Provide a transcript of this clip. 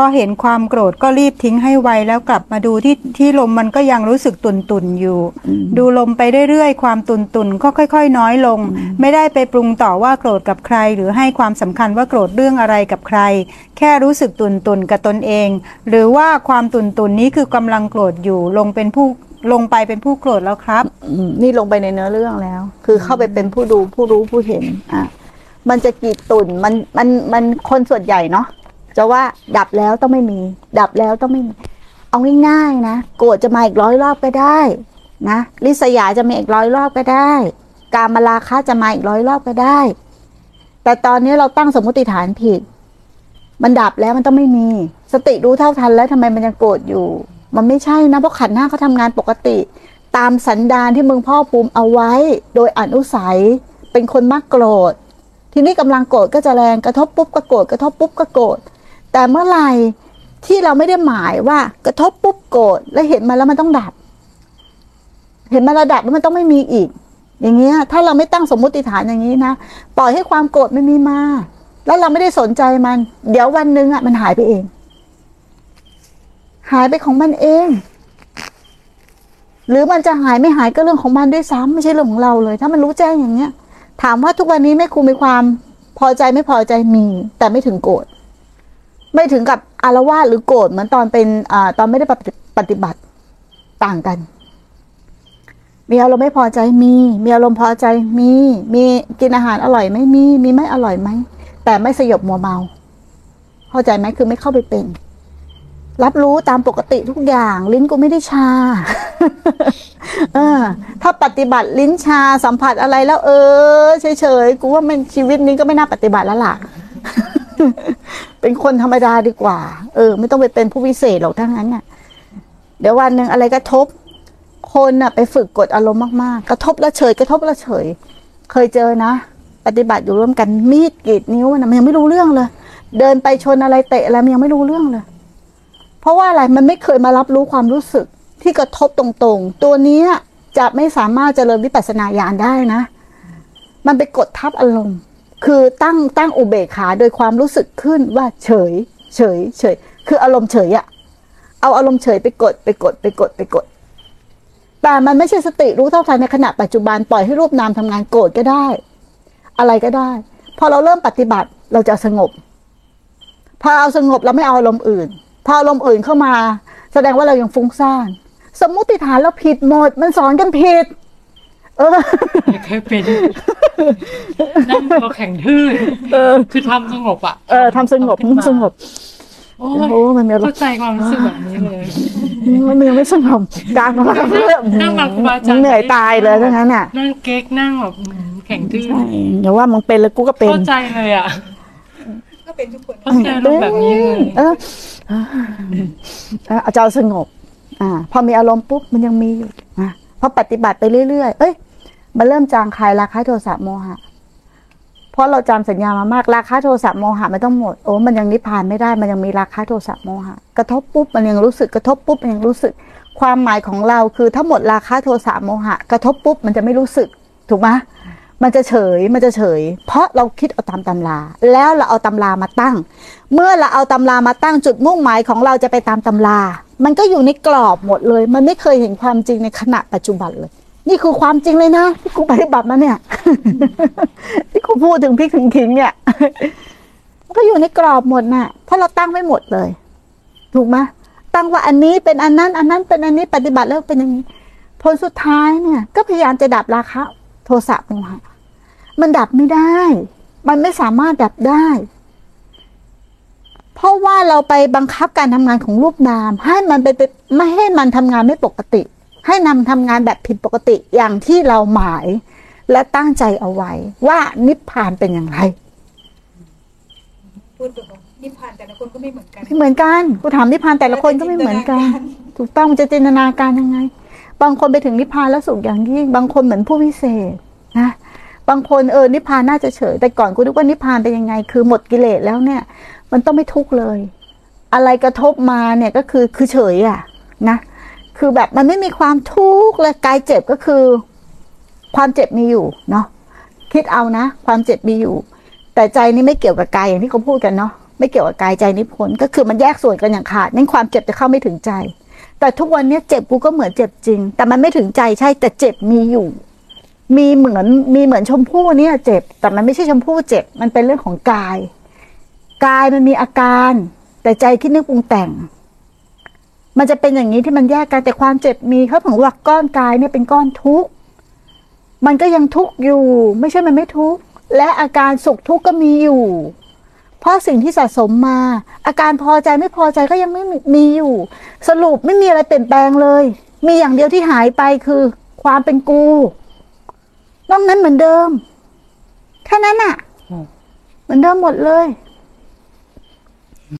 พอเห็นความโกรธก็รีบทิ้งให้ไวแล้วกลับมาดูที่ที่ลมมันก็ยังรู้สึกตุนตุนๆอยู่ ดูลมไปเรื่อยๆ ความตุนตุนๆก็ค่อย ๆ น้อยลง ไม่ได้ไปปรุงต่อว่าโกรธกับใคร หรือให้ความสำคัญว่าโกรธเรื่องอะไรกับใคร แค่รู้สึกตุนตุนๆกับตนเอง หรือว่าความตุนตุนๆนี้คือกำลังโกรธอยู่ลงเป็นผู้ลงไปเป็นผู้โกรธแล้วครับอืมนี่ลงไปในเนื้อเรื่องแล้ว คือเข้าไปเป็นผู้ดูผู้รู้ผู้เห็นอะมันจะกี่ตุ่นมันมันมันคนส่วนใหญ่เนาะ จะว่าดับแล้วต้องไม่มี ดับแล้วต้องไม่มี เอาง่ายๆนะโกรธจะมาอีกร้อยรอบก็ได้นะลิษยาจะมาอีกร้อยรอบก็ได้ การมาราคะจะมาอีกร้อยรอบก็ได้ แต่ตอนนี้เราตั้งสมมติฐานผิด มันดับแล้วมันต้องไม่มี สติรู้เท่าทันแล้วทำไมมันยังโกรธอยู่ มันไม่ใช่นะเพราะขันหน้าเขาทำงานปกติ ตามสันดานที่มึงพ่อภูมิเอาไว้ โดยอนุสัยเป็นคนมักโกรธ ทีนี้กำลังโกรธก็จะแรงกระทบปุ๊บก็โกรธกระทบปุ๊บก็โกรธ แต่เมื่อไหร่ที่เราไม่ได้หมายว่ากระทบปุ๊บโกรธแล้วเห็นมาแล้วมันต้องดับ เห็นมาระดับแล้วมันต้องไม่มีอีก อย่างเงี้ย ถ้าเราไม่ตั้งสมมุติฐานอย่างนี้นะปล่อยให้ความโกรธไม่มีมา แล้วเราไม่ได้สนใจมัน เดี๋ยววันหนึ่งอะมันหายไปเอง หายไปของมันเอง หรือมันจะหายไม่หายก็เรื่องของมันด้วยซ้ำไม่ใช่เรื่องของเราเลย ถ้ามันรู้แจ้งอย่างเนี้ย ถามว่าทุกวันนี้แม่ครูมีความพอใจไม่พอใจมี แต่ไม่ถึงโกรธ ไม่ถึงกับอารวาสหรือโกรธเหมือนตอนเป็นอตอนไม่ได้ปฏิปฏิบัติต่างกัน มีอารมณ์ไม่พอใจมี มีอารมณ์พอใจมี มีกินอาหารอร่อยไหมมี มีไม่อร่อยไหมแต่ไม่สยบมัวเมา เข้าใจไหมคือไม่เข้าไปเป็น รับรู้ตามปกติทุกอย่าง ลิ้นกูไม่ได้ชาเออ ถ้าปฏิบัติลิ้นชาสัมผัสอะไรแล้ว เออเฉยๆกูว่ามันชีวิตนี้ก็ไม่น่าปฏิบัติแล้วล่ะ เป็นคนธรรมดาดีกว่า เออ ไม่ต้องไปเป็นผู้วิเศษหรอกทั้งนั้นน่ะ เดี๋ยววันหนึ่งอะไรกระทบ คนน่ะ ไปฝึกกดอารมณ์มากๆ กระทบแล้วเฉย กระทบแล้วเฉย เคยเจอนะ ปฏิบัติอยู่ร่วมกันมีดกรีดนิ้วนะมันยังไม่รู้เรื่องเลย เดินไปชนอะไรเตะอะไรมันยังไม่รู้เรื่องเลย เพราะว่าอะไรมันไม่เคยมารับรู้ความรู้สึกที่กระทบตรงๆ ตัวนี้จะไม่สามารถเจริญวิปัสสนาญาณได้นะ มันไปกดทับอารมณ์ คือตั้งตั้งอุเบกขาโดยความรู้สึกขึ้นว่าเฉย เฉย เฉย คืออารมณ์เฉยอะเอาอารมณ์เฉยไปกดไปกดไปกดไปกด แต่มันไม่ใช่สติรู้เท่าทันในขณะปัจจุบันปล่อยให้รูปนามทำงานโกรธก็ได้ อะไรก็ได้ พอเราเริ่มปฏิบัติเราจะสงบ พอเอาสงบเราไม่เอาอารมณ์อื่น พออารมณ์อื่นเข้ามา แสดงว่าเรายังฟุ้งซ่าน สมมุติฐานเราผิดหมด มันสอนกันผิด เออเคยเป็น นั่งตัวแข็งทื่อเออคือทำสงบอะ เออทำสงบขึ้นมาสงบโอ้โอ้ยมันมีอารมเข้าณ์ใจความรู้สึกแบบนี้เลย มันยังไม่สงบกลางมาเริ่มนั่งมาครูบาอาจารย์เหนื่อยตายเลยทั้งนั้นอะนั่งเก๊กนั่งแบบอืมแข็งทื่อใช่อย่าว่ามึงเป็นแล้วกูก็เป็นเข้าใจเลยอะก็เป็นทุกคนเข้าใจอารมณ์แบบนี้เลยเออเอออาจารย์สงบ อ่า พอมีอารมณ์ปุ๊บมันยังมีอยู่อะพอปฏิบัติไปเรื่อยๆ เอ้ย มันเริ่มจางคลายราคะโทสะโมหะ เพราะเราจำสัญญามามากราคะโทสะโมหะไม่ต้องหมดโอ้มันยังนิพพานไม่ได้มันยังมีราคะโทสะโมหะ กระทบปุ๊บมันยังรู้สึกกระทบปุ๊บมันยังรู้สึก ความหมายของเราคือถ้าหมดราคะโทสะโมหะ กระทบปุ๊บมันจะไม่รู้สึกถูกไหมมันจะเฉย มันจะเฉย เพราะเราคิดเอาตามตำรา แล้วเราเอาตำรามาตั้ง เมื่อเราเอาตำรามาตั้งจุดมุ่งหมายของเราจะไปตามตำรา มันก็อยู่ในกรอบหมดเลย มันไม่เคยเห็นความจริงในขณะปัจจุบันเลย นี่คือความจริงเลยนะที่กูปฏิบัติมาเนี่ย ที่กูพูดถึงพริกถึงขิงเนี่ยก็อยู่ในกรอบหมดน่ะ เพราะเราตั้งไม่หมดเลย ถูกไหมตั้งว่าอันนี้เป็นอันนั้น อันนั้นเป็นอันนี้ปฏิบัติแล้วเป็นอย่างนี้ ผลสุดท้ายเนี่ย ก็พยายามจะดับราคะ โทสะโมหะมันดับไม่ได้ มันไม่สามารถดับได้ เพราะว่าเราไปบังคับการทำงานของรูปนาม ให้มันไปเป็นไม่ให้มันทำงานไม่ปกติ ให้นำทำงานแบบผิดปกติอย่างที่เราหมายและตั้งใจเอาไว้ ว่านิพพานเป็นอย่างไรพูดตรงๆนิพพานแต่ละคนก็ไม่เหมือนกันไม่เหมือนกันกูถามนิพพานแต่ละคนก็ไม่เหมือนกัน ถูกต้องมันจะจินตนาการยังไง บางคนไปถึงนิพพานแล้วสุขอย่างยิ่งบางคนเหมือนผู้พิเศษนะบางคนเออนิพพานน่าจะเฉย แต่ก่อนกูนึกว่านิพพานเป็นยังไง คือหมดกิเลสแล้วเนี่ย มันต้องไม่ทุกข์เลย อะไรกระทบมาเนี่ยก็คือคือเฉยอะนะ คือแบบมันไม่มีความทุกข์เลยกายเจ็บก็คือ ความเจ็บมีอยู่เนาะคิดเอานะ ความเจ็บมีอยู่ แต่ใจนี่ไม่เกี่ยวกับกายอย่างที่เขาพูดกันเนาะไม่เกี่ยวกับกายใจนิพนธ์ก็คือมันแยกส่วนกันอย่างขาดนั่นความเจ็บจะเข้าไม่ถึงใจ แต่ทุกวันนี้เจ็บกูก็เหมือนเจ็บจริง แต่มันไม่ถึงใจใช่ แต่เจ็บมีอยู่ มีเหมือนมีเหมือนชมพู่เนี่ยเจ็บ แต่มันไม่ใช่ชมพู่เจ็บ มันเป็นเรื่องของกาย กายมันมีอาการ แต่ใจคิดนึกปรุงแต่ง มันจะเป็นอย่างนี้ที่มันแยกกันแต่ความเจ็บมีเขาถึงว่าก้อนกายเนี่ยเป็นก้อนทุกข์มันก็ยังทุกข์อยู่ ไม่ใช่มันไม่ทุกข์และอาการสุขทุกข์ก็มีอยู่ เพราะสิ่งที่สะสมมา อาการพอใจไม่พอใจก็ยังไม่มีมีอยู่ สรุปไม่มีอะไรเปลี่ยนแปลงเลย มีอย่างเดียวที่หายไปคือความเป็นกูนอกนั้นเหมือนเดิม แค่นั้นอะเหมือนเดิมหมดเลย